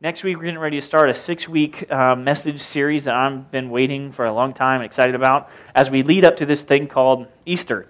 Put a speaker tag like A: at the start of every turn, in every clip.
A: next week, we're getting ready to start a six week uh, message series that I've been waiting for a long time and excited about as we lead up to this thing called Easter.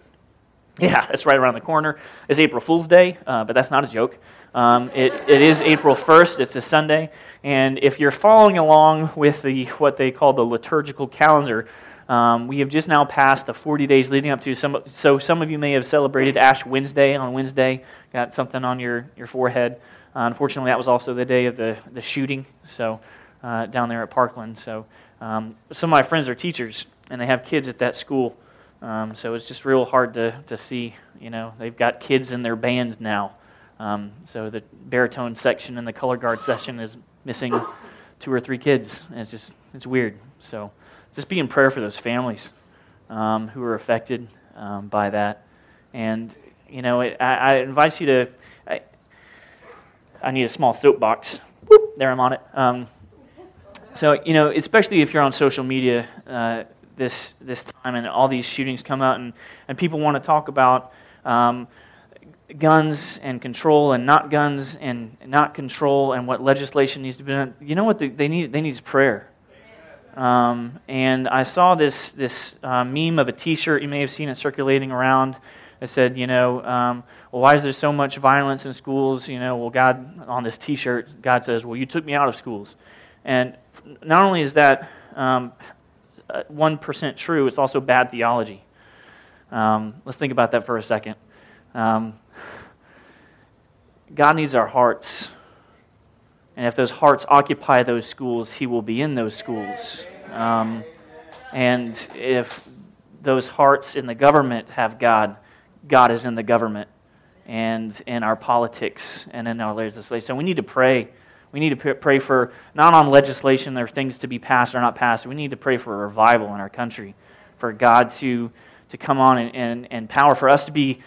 A: Yeah, that's right around the corner. It's April Fool's Day, uh, but that's not a joke. Um, it, it is April 1st, it's a Sunday. And if you're following along with the, what they call the liturgical calendar, um, we have just now passed the 40 days leading up to some. So some of you may have celebrated Ash Wednesday on Wednesday, got something on your, your forehead. Uh, unfortunately, that was also the day of the, the shooting. So uh, down there at Parkland. So um, some of my friends are teachers, and they have kids at that school. Um, so it's just real hard to, to see. You know, they've got kids in their band now. Um, so the baritone section and the color guard section is missing two or three kids. And it's just it's weird. So just be in prayer for those families um, who are affected um, by that. And you know, it, I, I, invite you to. I, need a small soapbox. Whoop, there I'm on it. Um, so you know, especially if you're on social media. Uh, this this time, and all these shootings come out, and, and people want to talk about um, guns and control, and not guns and not control, and what legislation needs to be done. You know what they, they need? They need prayer. Um, and I saw this this uh, meme of a T-shirt. You may have seen it circulating around. It said, you know, um, well, why is there so much violence in schools? You know, well, God on this T-shirt, God says, well, you took me out of schools, and not only is that um, 1% uh, true, it's also bad theology. Um, let's think about that for a second. Um, God needs our hearts. And if those hearts occupy those schools, He will be in those schools. Um, and if those hearts in the government have God, God is in the government and in our politics and in our legislation. So we need to pray we need to pray for, not on legislation or things to be passed or not passed. We need to pray for a revival in our country, for God to, to come on and, and, and power, for us to be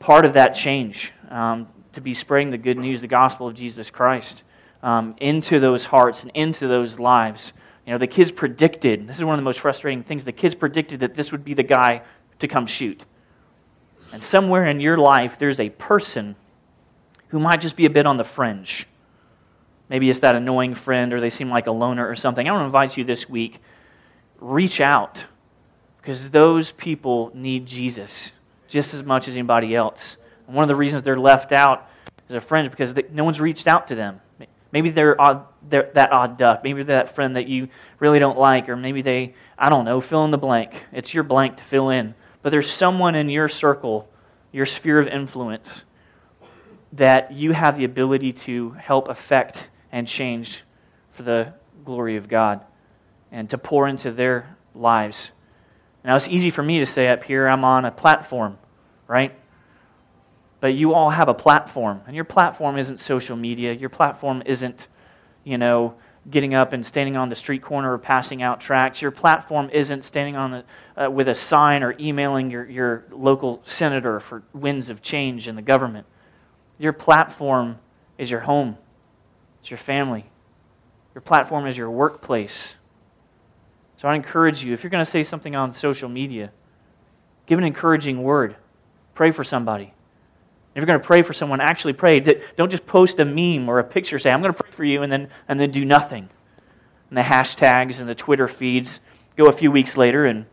A: part of that change, um, to be spreading the good news, the gospel of Jesus Christ, um, into those hearts and into those lives. You know, the kids predicted, this is one of the most frustrating things, the kids predicted that this would be the guy to come shoot. And somewhere in your life, there's a person who might just be a bit on the fringe Maybe it's that annoying friend or they seem like a loner or something. I want to invite you this week reach out because those people need Jesus just as much as anybody else. And one of the reasons they're left out as a friend is because they, no one's reached out to them. Maybe they're, odd, they're that odd duck. Maybe they're that friend that you really don't like, or maybe they, I don't know, fill in the blank. It's your blank to fill in. But there's someone in your circle, your sphere of influence, that you have the ability to help affect and change for the glory of God and to pour into their lives. Now, it's easy for me to say up here, I'm on a platform, right? But you all have a platform, and your platform isn't social media. Your platform isn't, you know, getting up and standing on the street corner or passing out tracts. Your platform isn't standing on a, uh, with a sign or emailing your, your local senator for winds of change in the government. Your platform is your home. It's your family. Your platform is your workplace. So I encourage you, if you're going to say something on social media, give an encouraging word. Pray for somebody. If you're going to pray for someone, actually pray. Don't just post a meme or a picture, say, I'm going to pray for you, and then, and then do nothing. And the hashtags and the Twitter feeds go a few weeks later, and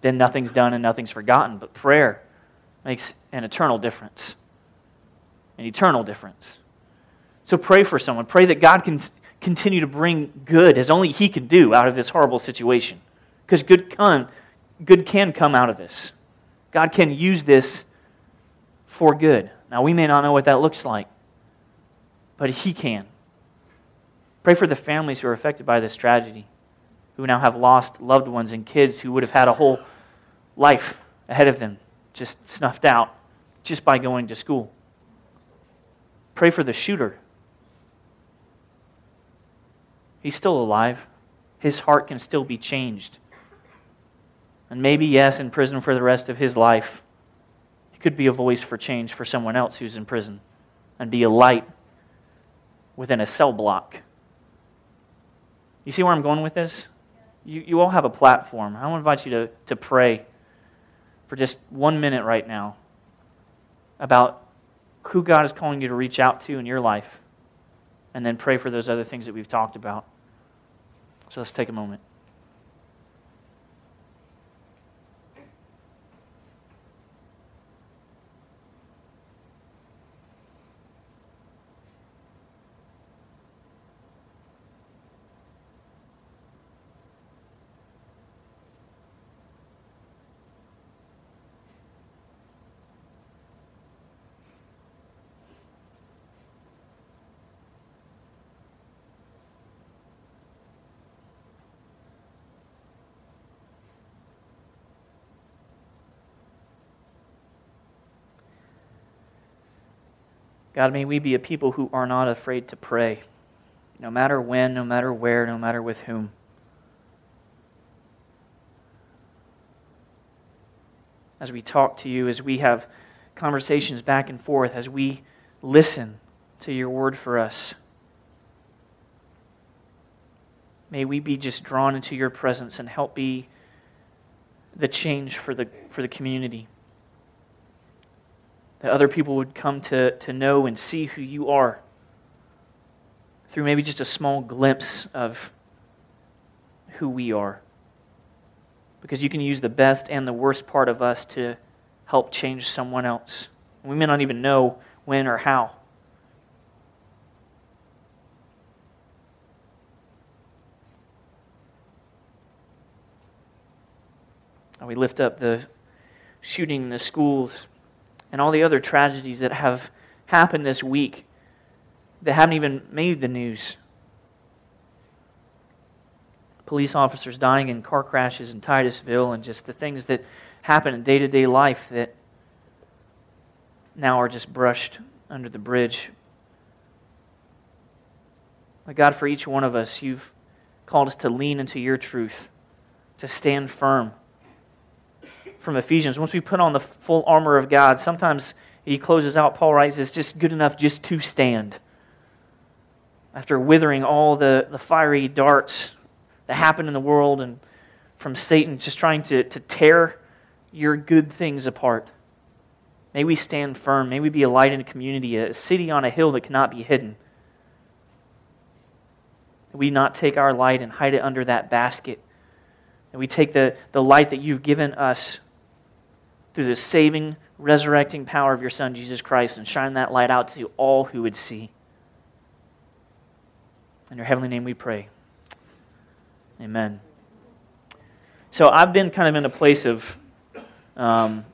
A: then nothing's done and nothing's forgotten. But prayer makes an eternal difference. An eternal difference. So pray for someone. Pray that God can continue to bring good as only He can do out of this horrible situation. Because good can, good can come out of this. God can use this for good. Now, we may not know what that looks like, but He can. Pray for the families who are affected by this tragedy, who now have lost loved ones and kids who would have had a whole life ahead of them just snuffed out just by going to school. Pray for the shooter He's still alive. His heart can still be changed. And maybe, yes, in prison for the rest of his life. He could be a voice for change for someone else who's in prison and be a light within a cell block. You see where I'm going with this? You, you all have a platform. I want to invite you to, to pray for just one minute right now about who God is calling you to reach out to in your life and then pray for those other things that we've talked about. So let's take a moment. God, may we be a people who are not afraid to pray, no matter when, no matter where, no matter with whom. As we talk to you, as we have conversations back and forth, as we listen to your word for us, may we be just drawn into your presence and help be the change for the, for the community that other people would come to, to know and see who you are through maybe just a small glimpse of who we are. Because you can use the best and the worst part of us to help change someone else. We may not even know when or how. we lift up the shooting in the schools and all the other tragedies that have happened this week that haven't even made the news. Police officers dying in car crashes in Titusville, and just the things that happen in day to day life that now are just brushed under the bridge. But God, for each one of us, you've called us to lean into your truth, to stand firm from Ephesians. Once we put on the full armor of God, sometimes he closes out, Paul writes, it's just good enough just to stand. After withering all the, the fiery darts that happen in the world and from Satan just trying to, to tear your good things apart. May we stand firm. May we be a light in a community, a city on a hill that cannot be hidden. We not take our light and hide it under that basket. And we take the, the light that you've given us through the saving, resurrecting power of your Son, Jesus Christ, and shine that light out to all who would see. In your heavenly name we pray. Amen. So I've been kind of in a place of, um,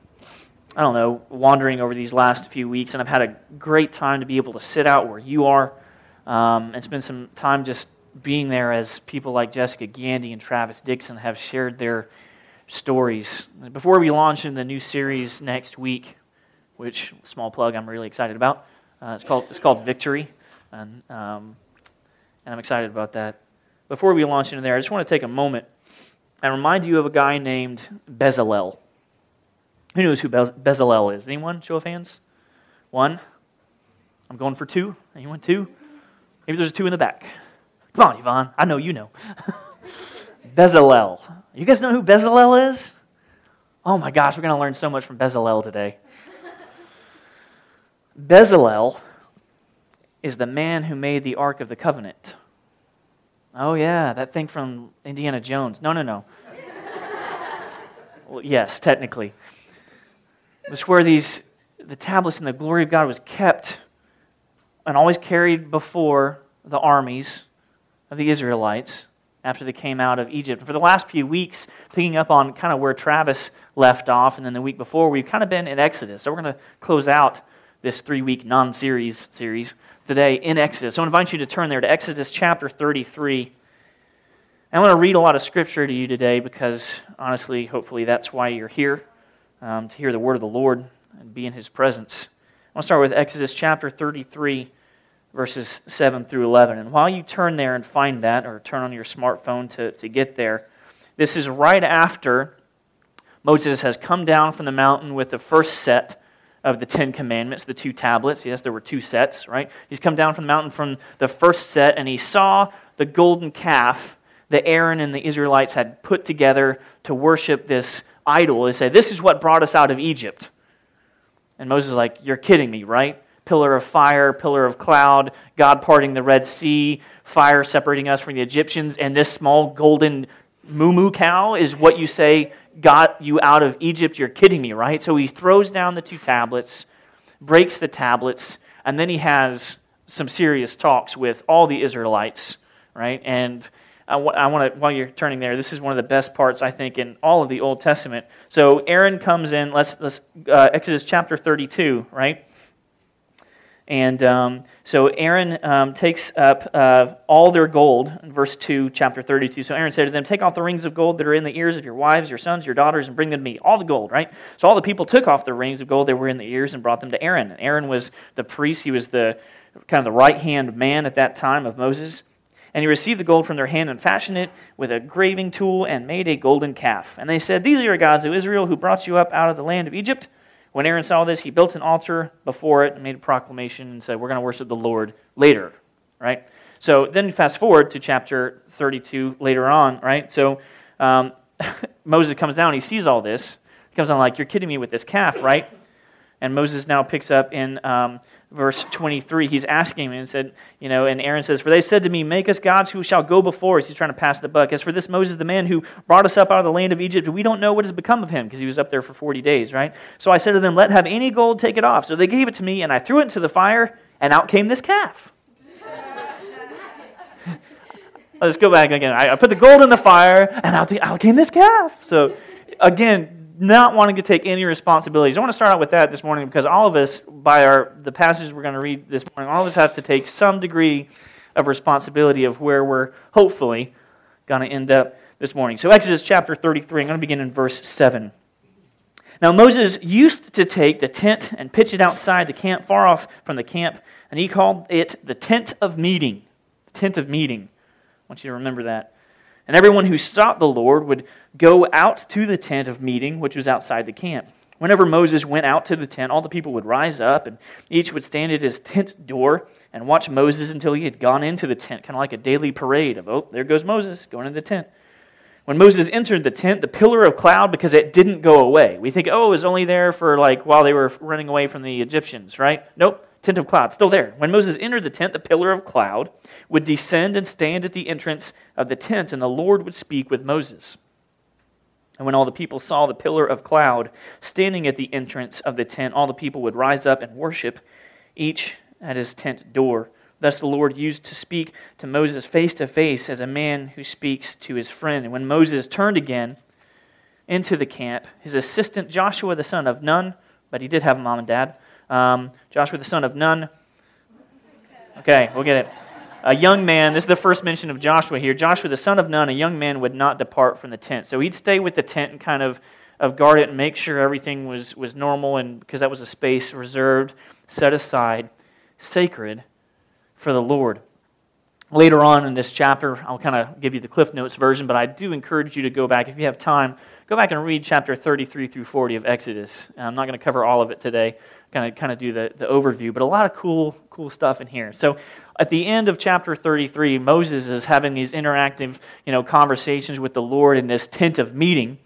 A: I don't know, wandering over these last few weeks, and I've had a great time to be able to sit out where you are um, and spend some time just being there as people like Jessica Gandy and Travis Dixon have shared their stories. Before we launch in the new series next week, which small plug I'm really excited about. Uh, it's called it's called Victory, and um, and I'm excited about that. Before we launch into there, I just want to take a moment and remind you of a guy named Bezalel. Who knows who Bez- Bezalel is? Anyone? Show of hands. One. I'm going for two. Anyone? Two. Maybe there's a two in the back. Come on, Yvonne. I know you know. Bezalel. You guys know who Bezalel is? Oh my gosh, we're going to learn so much from Bezalel today. Bezalel is the man who made the Ark of the Covenant. Oh, yeah, that thing from Indiana Jones. No, no, no. well, yes, technically. It was where these, the tablets and the glory of God was kept and always carried before the armies of the Israelites after they came out of Egypt. For the last few weeks, picking up on kind of where Travis left off, and then the week before, we've kind of been in Exodus. So we're going to close out this three week non series series today in Exodus. So I invite you to turn there to Exodus chapter 33. I want to read a lot of scripture to you today because, honestly, hopefully that's why you're here um, to hear the word of the Lord and be in his presence. I want to start with Exodus chapter 33 verses 7 through 11. And while you turn there and find that, or turn on your smartphone to, to get there, this is right after Moses has come down from the mountain with the first set of the Ten Commandments, the two tablets. Yes, there were two sets, right? He's come down from the mountain from the first set, and he saw the golden calf that Aaron and the Israelites had put together to worship this idol. They said, This is what brought us out of Egypt. And Moses is like, You're kidding me, right? Pillar of fire, pillar of cloud, God parting the Red Sea, fire separating us from the Egyptians, and this small golden moo cow is what you say got you out of Egypt. You're kidding me, right? So he throws down the two tablets, breaks the tablets, and then he has some serious talks with all the Israelites, right? And I, want to, while you're turning there, this is one of the best parts, I think, in all of the Old Testament. So Aaron comes in, let's, let's uh, Exodus chapter 32, right? And um, so Aaron um, takes up uh, all their gold, verse 2, chapter 32. So Aaron said to them, Take off the rings of gold that are in the ears of your wives, your sons, your daughters, and bring them to me. All the gold, right? So all the people took off the rings of gold that were in the ears and brought them to Aaron. And Aaron was the priest, he was the kind of the right hand man at that time of Moses. And he received the gold from their hand and fashioned it with a graving tool and made a golden calf. And they said, These are your gods, O Israel, who brought you up out of the land of Egypt. When Aaron saw this, he built an altar before it and made a proclamation and said, We're going to worship the Lord later, right? So then fast forward to chapter 32 later on, right? So um, Moses comes down, he sees all this. He comes down like, You're kidding me with this calf, right? And Moses now picks up in um, verse 23, he's asking him and said, you know, and Aaron says, For they said to me, Make us gods who shall go before us. He's trying to pass the buck. As for this Moses, the man who brought us up out of the land of Egypt, we don't know what has become of him because he was up there for 40 days, right? So I said to them, Let have any gold, take it off. So they gave it to me, and I threw it into the fire, and out came this calf. Let's go back again. I put the gold in the fire, and out, the, out came this calf. So again, not wanting to take any responsibilities. I want to start out with that this morning because all of us, by our the passages we're going to read this morning, all of us have to take some degree of responsibility of where we're hopefully going to end up this morning. So Exodus chapter 33, I'm going to begin in verse 7. Now Moses used to take the tent and pitch it outside the camp, far off from the camp, and he called it the tent of meeting. The tent of meeting. I want you to remember that. And everyone who sought the Lord would go out to the tent of meeting, which was outside the camp. Whenever Moses went out to the tent, all the people would rise up, and each would stand at his tent door and watch Moses until he had gone into the tent, kind of like a daily parade of, oh, there goes Moses going into the tent. When Moses entered the tent, the pillar of cloud, because it didn't go away. We think, oh, it was only there for like while they were running away from the Egyptians, right? Nope, tent of cloud, still there. When Moses entered the tent, the pillar of cloud would descend and stand at the entrance of the tent, and the Lord would speak with Moses. And when all the people saw the pillar of cloud standing at the entrance of the tent, all the people would rise up and worship, each at his tent door. Thus the Lord used to speak to Moses face to face as a man who speaks to his friend. And when Moses turned again into the camp, his assistant Joshua the son of Nun, but he did have a mom and dad, um, Joshua the son of Nun. Okay, we'll get it a young man, this is the first mention of Joshua here. Joshua, the son of Nun, a young man, would not depart from the tent. So he'd stay with the tent and kind of, of guard it and make sure everything was, was normal, and because that was a space reserved, set aside, sacred for the Lord. Later on in this chapter, I'll kind of give you the Cliff Notes version, but I do encourage you to go back, if you have time, go back and read chapter 33 through 40 of Exodus. I'm not going to cover all of it today, kind of kind of do the, the overview, but a lot of cool cool stuff in here. So at the end of chapter 33, Moses is having these interactive, you know, conversations with the Lord in this tent of meeting.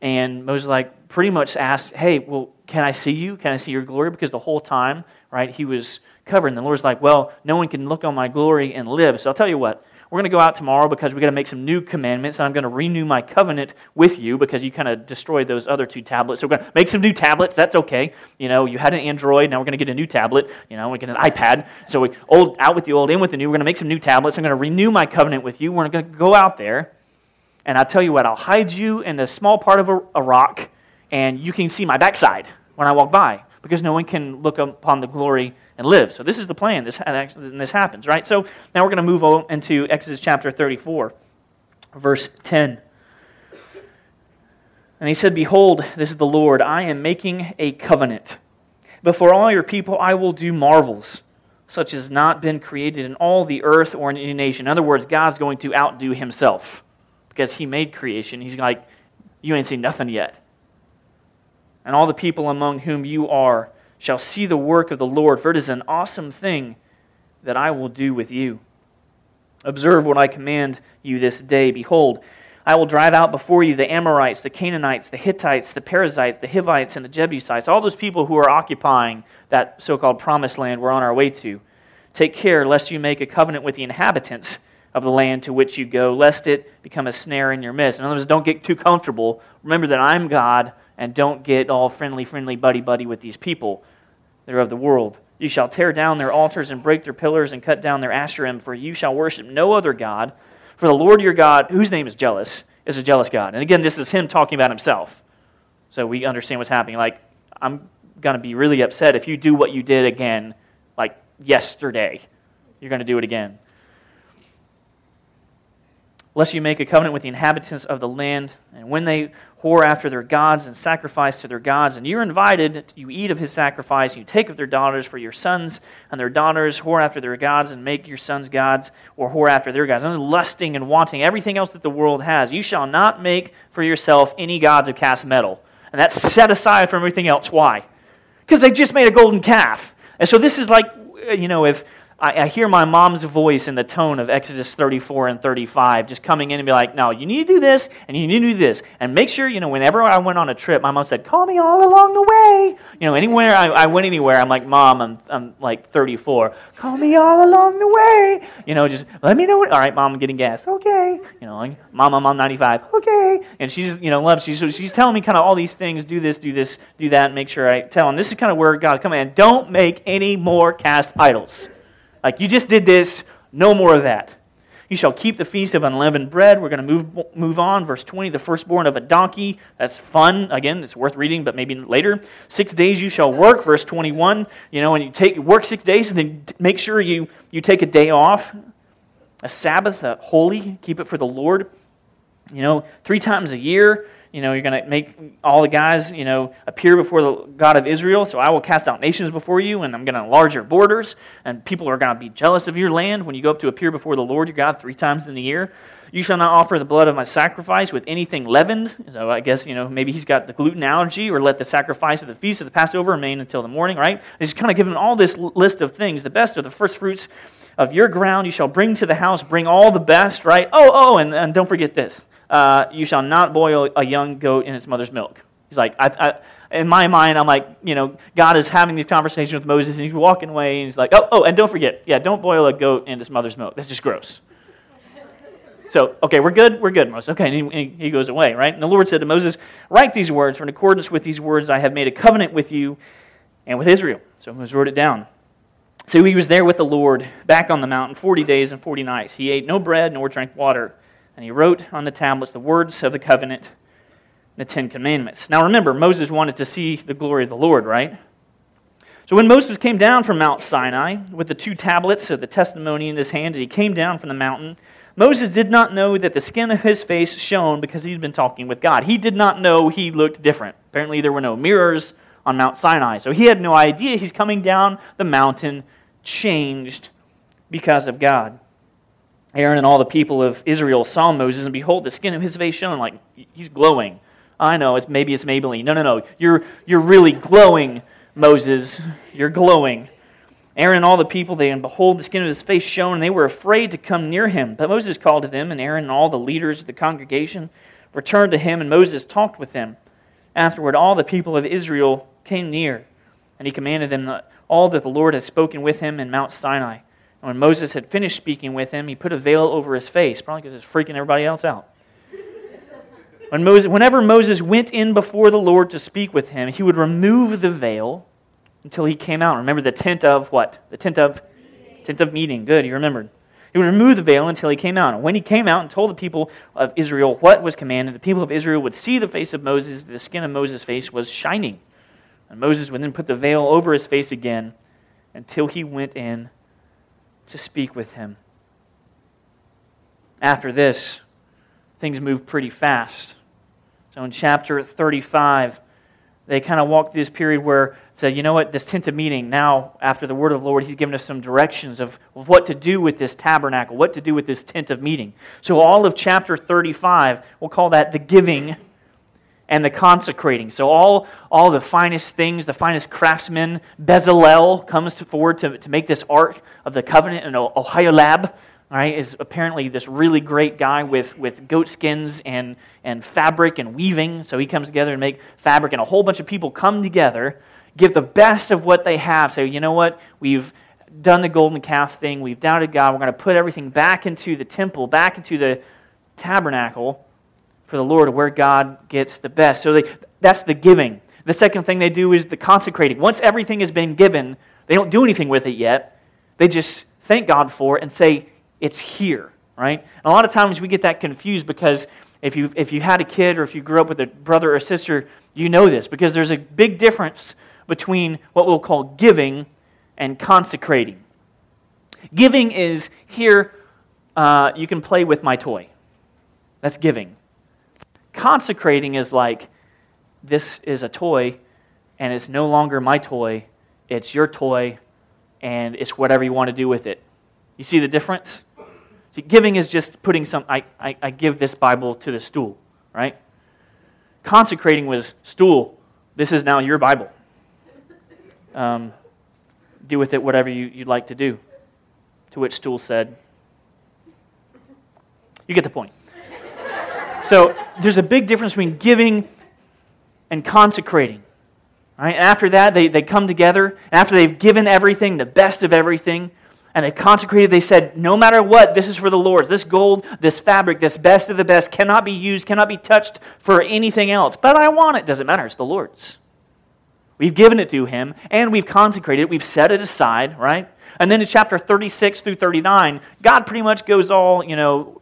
A: And Moses like pretty much asked, "Hey, well, can I see you? Can I see your glory?" Because the whole time, right, he was covered. And the Lord's like, "Well, no one can look on my glory and live." So I'll tell you what. We're going to go out tomorrow because we're going to make some new commandments, and I'm going to renew my covenant with you because you kind of destroyed those other two tablets. So we're going to make some new tablets. That's okay. You know, you had an Android, now we're going to get a new tablet. You know, we get an iPad. So we old out with the old, in with the new. We're going to make some new tablets. I'm going to renew my covenant with you. We're going to go out there, and I'll tell you what. I'll hide you in a small part of a, a rock, and you can see my backside when I walk by because no one can look upon the glory and live. So this is the plan. This and this happens, right? So now we're going to move on into Exodus chapter 34, verse 10. And he said, Behold, this is the Lord. I am making a covenant. Before all your people, I will do marvels, such as not been created in all the earth or in any nation. In other words, God's going to outdo himself because he made creation. He's like, You ain't seen nothing yet. And all the people among whom you are shall see the work of the Lord, for it is an awesome thing that I will do with you. Observe what I command you this day. Behold, I will drive out before you the Amorites, the Canaanites, the Hittites, the Perizzites, the Hivites, and the Jebusites, all those people who are occupying that so called promised land we're on our way to. Take care lest you make a covenant with the inhabitants of the land to which you go, lest it become a snare in your midst. In other words, don't get too comfortable. Remember that I'm God, and don't get all friendly, friendly, buddy, buddy with these people. They're of the world. You shall tear down their altars and break their pillars and cut down their asherim, for you shall worship no other God. For the Lord your God, whose name is jealous, is a jealous God. And again, this is him talking about himself. So we understand what's happening. Like, I'm going to be really upset if you do what you did again, like yesterday. You're going to do it again. Lest you make a covenant with the inhabitants of the land, and when they whore after their gods and sacrifice to their gods, and you're invited, you eat of his sacrifice, you take of their daughters for your sons, and their daughters whore after their gods, and make your sons gods, or whore after their gods, and lusting and wanting everything else that the world has. You shall not make for yourself any gods of cast metal. And that's set aside from everything else. Why? Because they just made a golden calf. And so this is like, you know, if I, I, hear my mom's voice in the tone of Exodus 34 and 35 just coming in and be like, no, you need to do this and you need to do this. And make sure, you know, whenever I went on a trip, my mom said, call me all along the way. You know, anywhere I, I went anywhere, I'm like, mom, I'm, I'm like 34. Call me all along the way. You know, just let me know. What, all right, mom, I'm getting gas. Okay. You know, like, mom, I'm on 95. Okay. And she's, you know, loves, she's, she's telling me kind of all these things, do this, do this, do that, make sure I tell them. This is kind of where God's coming. And don't make any more cast idols. Like, you just did this, no more of that. You shall keep the feast of unleavened bread. We're going to move, move on. Verse 20, the firstborn of a donkey. That's fun. Again, it's worth reading, but maybe later. Six days you shall work. Verse 21, you know, and you take work six days, and then make sure you, you take a day off. A Sabbath, a holy, keep it for the Lord. You know, three times a year, you know, you're going to make all the guys, you know, appear before the God of Israel. So I will cast out nations before you, and I'm going to enlarge your borders. And people are going to be jealous of your land when you go up to appear before the Lord your God three times in the year. You shall not offer the blood of my sacrifice with anything leavened. So I guess, you know, maybe he's got the gluten allergy, or let the sacrifice of the feast of the Passover remain until the morning, right? He's kind of giving all this list of things. The best of the first fruits of your ground you shall bring to the house, bring all the best, right? Oh, oh, and, and don't forget this uh, you shall not boil a young goat in its mother's milk. He's like, I, I, in my mind, I'm like, you know, God is having these conversations with Moses, and he's walking away, and he's like, oh, oh, and don't forget, yeah, don't boil a goat in its mother's milk. That's just gross. So, okay, we're good, we're good, Moses. Okay, and he, he goes away, right? And the Lord said to Moses, Write these words, for in accordance with these words I have made a covenant with you and with Israel. So Moses wrote it down. So he was there with the Lord back on the mountain 40 days and 40 nights. He ate no bread nor drank water. And he wrote on the tablets the words of the covenant, the Ten Commandments. Now remember, Moses wanted to see the glory of the Lord, right? So when Moses came down from Mount Sinai with the two tablets of the testimony in his hand, as he came down from the mountain, Moses did not know that the skin of his face shone because he'd been talking with God. He did not know he looked different. Apparently, there were no mirrors on Mount Sinai. So he had no idea he's coming down the mountain changed because of God. Aaron and all the people of Israel saw Moses, and behold, the skin of his face shone like he's glowing. I know, it's maybe it's Maybelline. No, no, no. You're, you're really glowing, Moses. You're glowing. Aaron and all the people, they, and behold, the skin of his face shone, and they were afraid to come near him. But Moses called to them, and Aaron and all the leaders of the congregation returned to him, and Moses talked with them. Afterward, all the people of Israel came near, and he commanded them all that the Lord had spoken with him in Mount Sinai. And when Moses had finished speaking with him, he put a veil over his face, probably because it's freaking everybody else out. When Moses, whenever Moses went in before the Lord to speak with him, he would remove the veil until he came out. Remember the tent of what? The tent of tent of meeting. Good, you remembered. He would remove the veil until he came out. And when he came out and told the people of Israel what was commanded, the people of Israel would see the face of Moses. The skin of Moses' face was shining. And Moses would then put the veil over his face again until he went in to speak with him. After this, things move pretty fast. So in chapter 35, they kind of walk through this period where said, you know what, this tent of meeting, now after the word of the Lord, he's given us some directions of, what to do with this tabernacle, what to do with this tent of meeting. So all of chapter 35, we'll call that the giving and the consecrating. So all, all the finest things, the finest craftsmen, Bezalel comes forward to, to make this ark of the covenant in Oholiab. right, is apparently this really great guy with, with goat skins and, and fabric and weaving. So he comes together and make fabric, and a whole bunch of people come together, give the best of what they have. Say, you know what? We've done the golden calf thing. We've doubted God. We're going to put everything back into the temple, back into the tabernacle for the Lord, where God gets the best. So they, that's the giving. The second thing they do is the consecrating. Once everything has been given, they don't do anything with it yet. They just thank God for it and say, it's here, right? And a lot of times we get that confused because if you, if you had a kid or if you grew up with a brother or sister, you know this because there's a big difference between what we'll call giving and consecrating. Giving is here, uh, you can play with my toy. That's giving. Consecrating is like, this is a toy, and it's no longer my toy, it's your toy, and it's whatever you want to do with it. You see the difference? See, giving is just putting some, I, I, I give this Bible to the stool, right? Consecrating was stool. This is now your Bible. Um, do with it whatever you, you'd like to do. To which stool said, You get the point. So there's a big difference between giving and consecrating. Right? After that, they, they come together. After they've given everything, the best of everything, and they consecrated, they said, No matter what, this is for the Lord's. This gold, this fabric, this best of the best cannot be used, cannot be touched for anything else. But I want it. Doesn't matter. It's the Lord's. We've given it to Him, and we've consecrated it. We've set it aside, right? And then in chapter 36 through 39, God pretty much goes all, you know,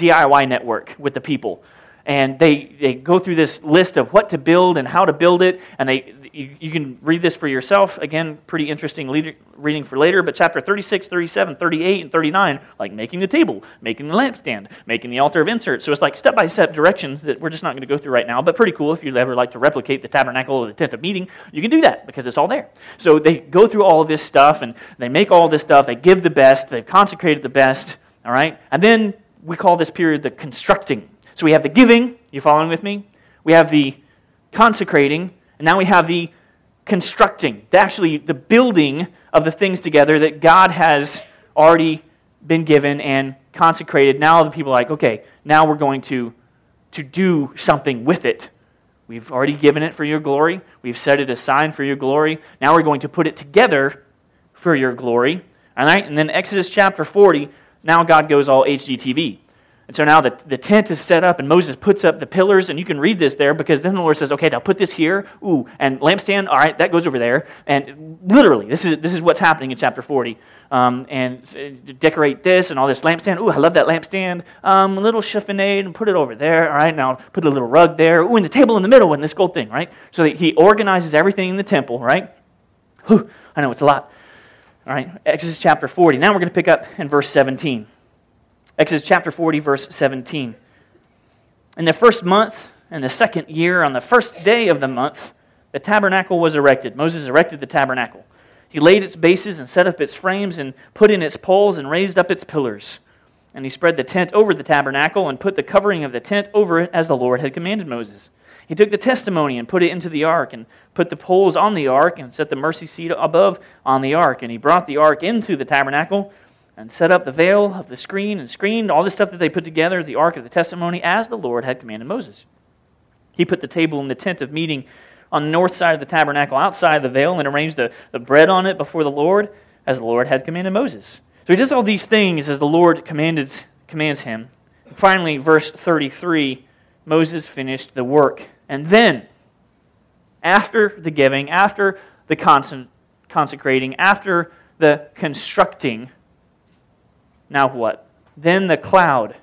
A: DIY network with the people and they, they go through this list of what to build and how to build it. And they you, you can read this for yourself. Again pretty interesting leader, reading for later. But chapter 36 37 38 and 39 like making the table making the lampstand making the altar of incense so it's like step-by-step directions that we're just not going to go through right now but pretty cool if you'd ever like to replicate the tabernacle or the tent of meeting you can do that because it's all there. So they go through all of this stuff and they make all this stuff. They give the best. They've consecrated the best. All right? And then we call this period the constructing so we have the giving, you following with me? We have the consecrating, and now we have the constructing, the actually the building of the things together that God has already been given and consecrated. Now the people are like, okay, now we're going to, to do something with it. We've already given it for your glory. We've set it aside for your glory. Now we're going to put it together for your glory. All right? And then Exodus chapter 40, now God goes all HGTV. And so now the, the tent is set up, and Moses puts up the pillars, and you can read this there because then the Lord says, okay, now put this here. Ooh, and lampstand, all right, that goes over there. And literally, this is, this is what's happening in chapter 40. Um, and uh, decorate this and all this lampstand. Ooh, I love that lampstand. Um, a little chiffonade and put it over there. All right, now put a little rug there. Ooh, and the table in the middle and this gold thing, right? So he organizes everything in the temple, right? Whew, I know it's a lot. All right, Exodus chapter 40. Now we're going to pick up in verse 17. Exodus chapter 40, verse 17. In the first month, and the second year, on the first day of the month, the tabernacle was erected. Moses erected the tabernacle. He laid its bases and set up its frames and put in its poles and raised up its pillars. And he spread the tent over the tabernacle and put the covering of the tent over it as the Lord had commanded Moses. He took the testimony and put it into the ark and put the poles on the ark and set the mercy seat above on the ark. And he brought the ark into the tabernacle and set up the veil of the screen and screened all the stuff that they put together, the ark of the testimony, as the Lord had commanded Moses. He put the table in the tent of meeting on the north side of the tabernacle outside the veil and arranged the, the bread on it before the Lord as the Lord had commanded Moses. So he does all these things as the Lord commanded, commands him. And finally, verse 33 Moses finished the work. And then, after the giving, after the consecrating, after the constructing, now what? Then the cloud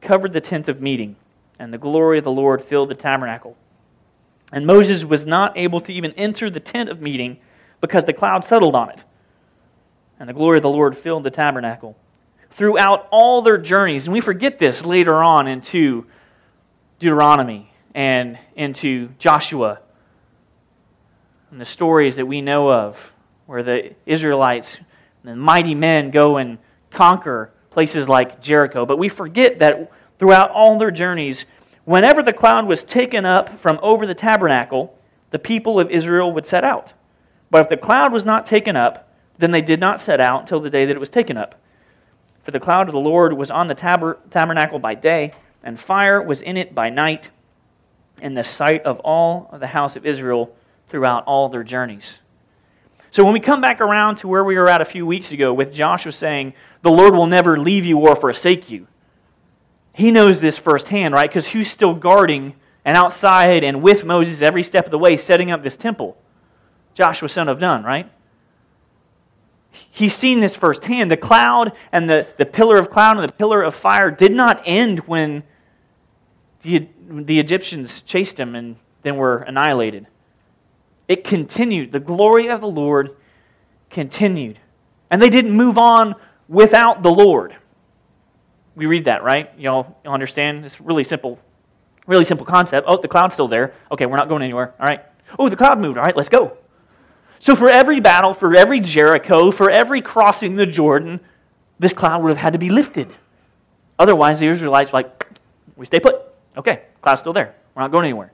A: covered the tent of meeting, and the glory of the Lord filled the tabernacle. And Moses was not able to even enter the tent of meeting because the cloud settled on it. And the glory of the Lord filled the tabernacle. Throughout all their journeys, and we forget this later on into Deuteronomy and into Joshua and the stories that we know of where the Israelites, the mighty men, go and conquer places like Jericho. But we forget that throughout all their journeys, whenever the cloud was taken up from over the tabernacle, the people of Israel would set out. But if the cloud was not taken up, then they did not set out until the day that it was taken up. For the cloud of the Lord was on the tab- tabernacle by day, and fire was in it by night, in the sight of all of the house of Israel throughout all their journeys. So when we come back around to where we were at a few weeks ago with Joshua saying, The Lord will never leave you or forsake you, he knows this firsthand, right? Because who's still guarding and outside and with Moses every step of the way setting up this temple? Joshua, son of Nun, right? He's seen this firsthand. The cloud and the, the pillar of cloud and the pillar of fire did not end when the, the Egyptians chased him and then were annihilated. It continued. The glory of the Lord continued. And they didn't move on without the Lord. We read that, right? You all understand? It's really simple, really simple concept. Oh, the cloud's still there. Okay, we're not going anywhere. All right. Oh, the cloud moved. All right, let's go. So for every battle, for every Jericho, for every crossing the Jordan, this cloud would have had to be lifted. Otherwise, the Israelites like, we stay put. Okay, cloud's still there. We're not going anywhere.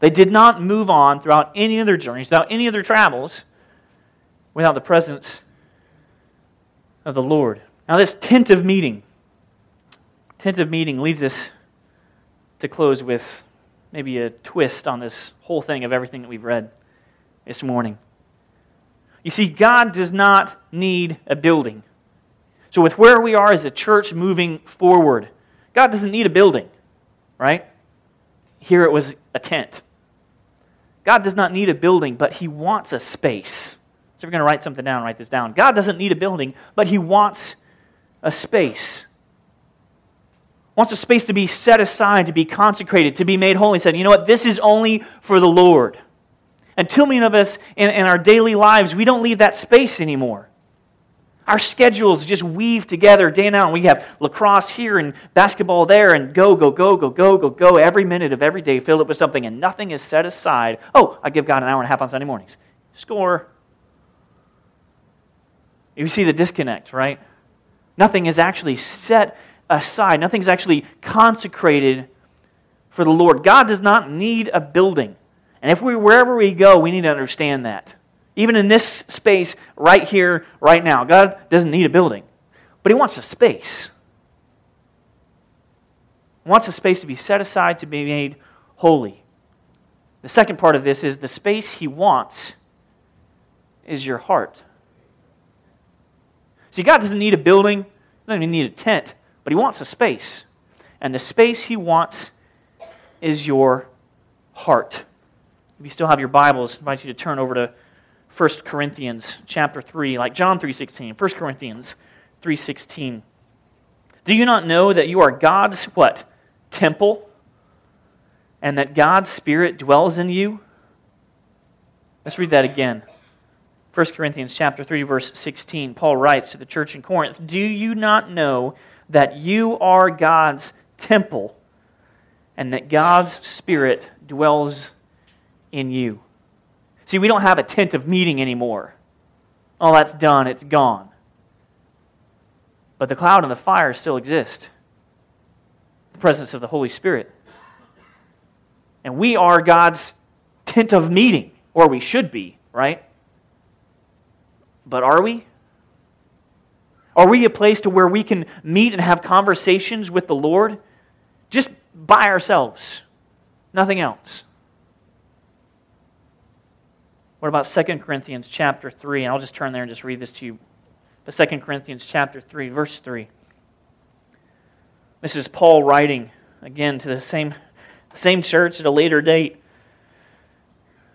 A: They did not move on throughout any of their journeys, without any of their travels, without the presence of the Lord. Now, this tent of meeting, tent of meeting leads us to close with maybe a twist on this whole thing of everything that we've read this morning. You see, God does not need a building. So, with where we are as a church moving forward, God doesn't need a building, right? Here it was a tent. God does not need a building, but He wants a space. So you're going to write something down, write this down. God doesn't need a building, but He wants a space. Wants a space to be set aside, to be consecrated, to be made holy. He said, you know what? This is only for the Lord. And too many of us in, in our daily lives, we don't leave that space anymore. Our schedules just weave together day and night. We have lacrosse here and basketball there and go, go, go, go, go, go, go. Every minute of every day, fill it with something, and nothing is set aside. Oh, I give God an hour and a half on Sunday mornings. Score. You see the disconnect, right? Nothing is actually set aside, nothing's actually consecrated for the Lord. God does not need a building. And if we wherever we go, we need to understand that. Even in this space right here, right now, God doesn't need a building, but He wants a space. He wants a space to be set aside to be made holy. The second part of this is the space He wants is your heart. See, God doesn't need a building, He doesn't even need a tent, but He wants a space. And the space He wants is your heart. If you still have your Bibles, I invite you to turn over to 1 Corinthians chapter 3, like John 3.16, 1 Corinthians 3.16. Do you not know that you are God's, what, temple? And that God's Spirit dwells in you? Let's read that again. 1 Corinthians chapter 3 verse 16 Paul writes to the church in Corinth, "Do you not know that you are God's temple and that God's spirit dwells in you?" See, we don't have a tent of meeting anymore. Oh, that's done, it's gone. But the cloud and the fire still exist. The presence of the Holy Spirit. And we are God's tent of meeting, or we should be, right? But are we? Are we a place to where we can meet and have conversations with the Lord just by ourselves? Nothing else. What about 2 Corinthians chapter 3? And I'll just turn there and just read this to you. But 2 Corinthians chapter 3, verse 3. This is Paul writing again to the same, same church at a later date.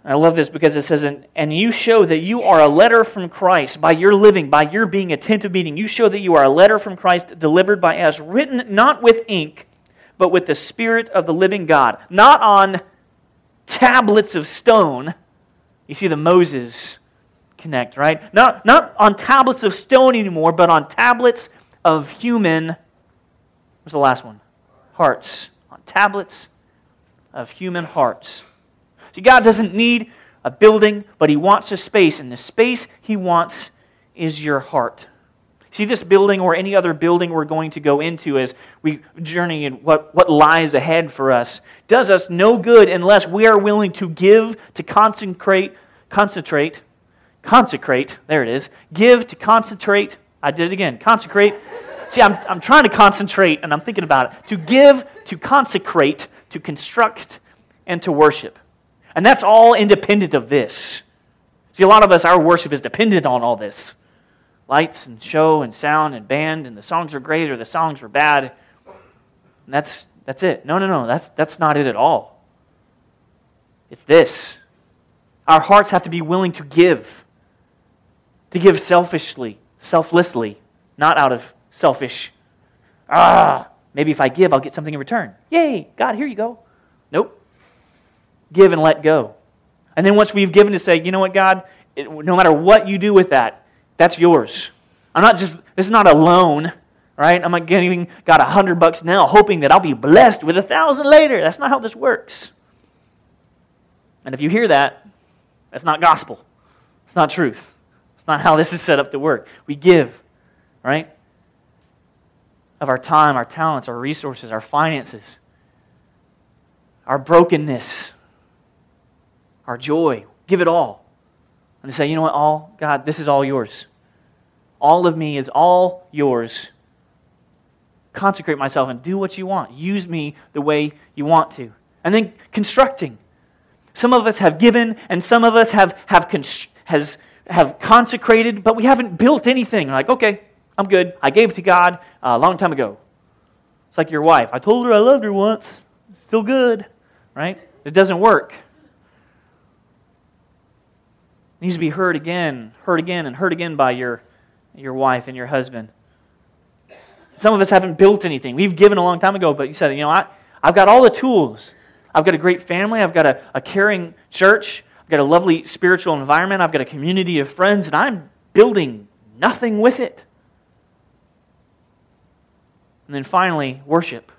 A: I love this because it says, and you show that you are a letter from Christ by your living, by your being a tent of meeting. You show that you are a letter from Christ delivered by us, written not with ink, but with the Spirit of the living God, not on tablets of stone you see the Moses connect, right? Not, not on tablets of stone anymore, but on tablets of human, what's the last one? Hearts. On tablets of human hearts. See, God doesn't need a building, but He wants a space, and the space He wants is your heart. See, this building or any other building we're going to go into as we journey in what, what lies ahead for us does us no good unless we are willing to give, to consecrate, concentrate, consecrate, there it is, give to concentrate, I did it again, consecrate See, I'm, I'm trying to concentrate and I'm thinking about it. To give, to consecrate, to construct, and to worship. And that's all independent of this. See, a lot of us, our worship is dependent on all this lights and show and sound and band, and the songs are great or the songs are bad. And that's, that's it. No, no, no, that's, that's not it at all. It's this. Our hearts have to be willing to give, to give selfishly, selflessly, not out of selfish, ah, maybe if I give, I'll get something in return. Yay, God, here you go. Nope. Give and let go. And then once we've given to say, you know what, God, it, no matter what you do with that, that's yours. I'm not just, this is not a loan, right? I'm not giving God a hundred bucks now, hoping that I'll be blessed with a thousand later. That's not how this works. And if you hear that, that's not gospel. It's not truth. It's not how this is set up to work. We give, right? Of our time, our talents, our resources, our finances, our brokenness, our joy. Give it all. And say, you know what, all, God, this is all yours. All of me is all yours. Consecrate myself and do what you want. Use me the way you want to. And then constructing. Some of us have given, and some of us have, have, const- has, have consecrated, but we haven't built anything. We're like, okay, I'm good. I gave to God a long time ago. It's like your wife. I told her I loved her once. Still good, right? It doesn't work needs to be heard again, heard again, and heard again by your, your wife and your husband. Some of us haven't built anything. We've given a long time ago, but you said, you know, I, I've got all the tools. I've got a great family. I've got a, a caring church. I've got a lovely spiritual environment. I've got a community of friends, and I'm building nothing with it. And then finally, worship.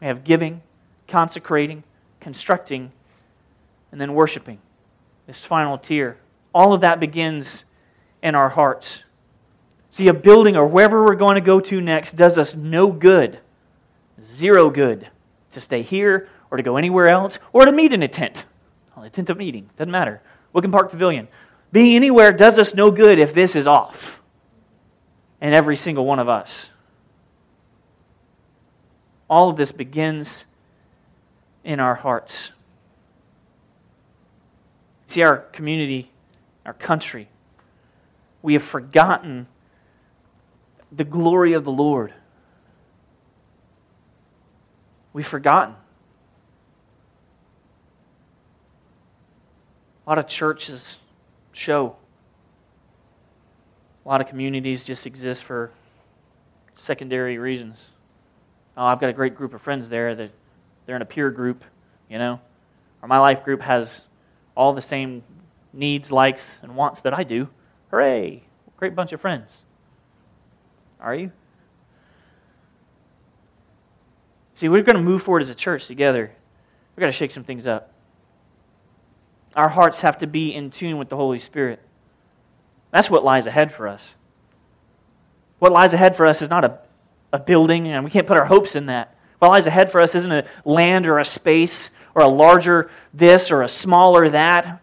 A: We have giving, consecrating, constructing, and then worshiping this final tier. All of that begins in our hearts. See, a building or wherever we're going to go to next does us no good, zero good, to stay here or to go anywhere else or to meet in a tent. a tent of meeting, doesn't matter. Wicken Park Pavilion. Being anywhere does us no good if this is off. And every single one of us. All of this begins in our hearts. See, our community, our country, we have forgotten the glory of the Lord. We've forgotten. A lot of churches show. A lot of communities just exist for secondary reasons. Oh, I've got a great group of friends there that they're in a peer group, you know, or my life group has all the same needs, likes, and wants that I do. Hooray! Great bunch of friends. Are you? See, we're going to move forward as a church together. We've got to shake some things up. Our hearts have to be in tune with the Holy Spirit. That's what lies ahead for us. What lies ahead for us is not a, a building, and we can't put our hopes in that. What lies ahead for us isn't a land or a space or a larger this or a smaller that.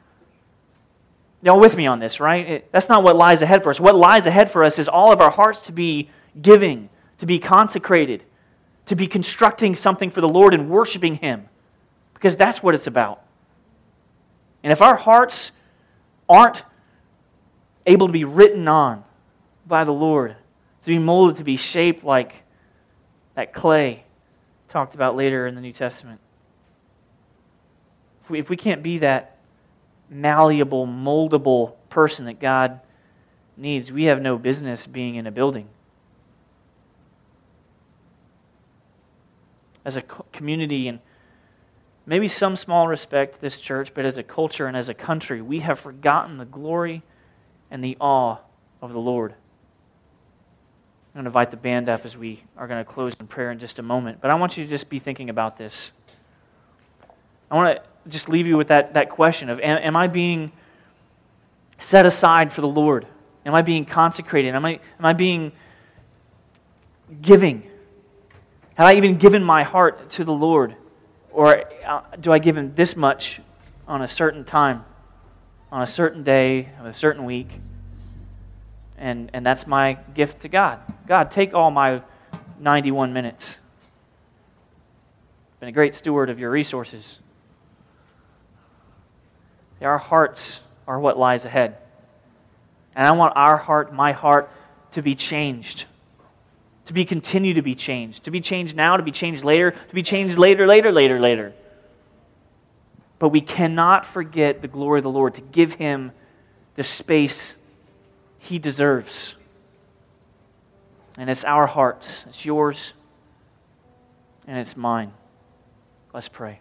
A: Y'all with me on this, right? It, that's not what lies ahead for us. What lies ahead for us is all of our hearts to be giving, to be consecrated, to be constructing something for the Lord and worshiping Him. Because that's what it's about. And if our hearts aren't able to be written on by the Lord, to be molded, to be shaped like that clay talked about later in the New Testament, we, if we can't be that malleable, moldable person that God needs, we have no business being in a building. As a community and maybe some small respect this church, but as a culture and as a country, we have forgotten the glory and the awe of the Lord. I'm going to invite the band up as we are going to close in prayer in just a moment. But I want you to just be thinking about this. I want to just leave you with that, that question of am, am I being set aside for the Lord? Am I being consecrated? Am I, am I being giving? Have I even given my heart to the Lord? Or uh, do I give Him this much on a certain time, on a certain day, of a certain week? And, and that's my gift to God. God, take all my 91 minutes. Been a great steward of your resources. Our hearts are what lies ahead. And I want our heart, my heart, to be changed. To be continue to be changed. To be changed now, to be changed later, to be changed later, later, later, later. But we cannot forget the glory of the Lord, to give him the space he deserves. And it's our hearts, it's yours, and it's mine. Let's pray.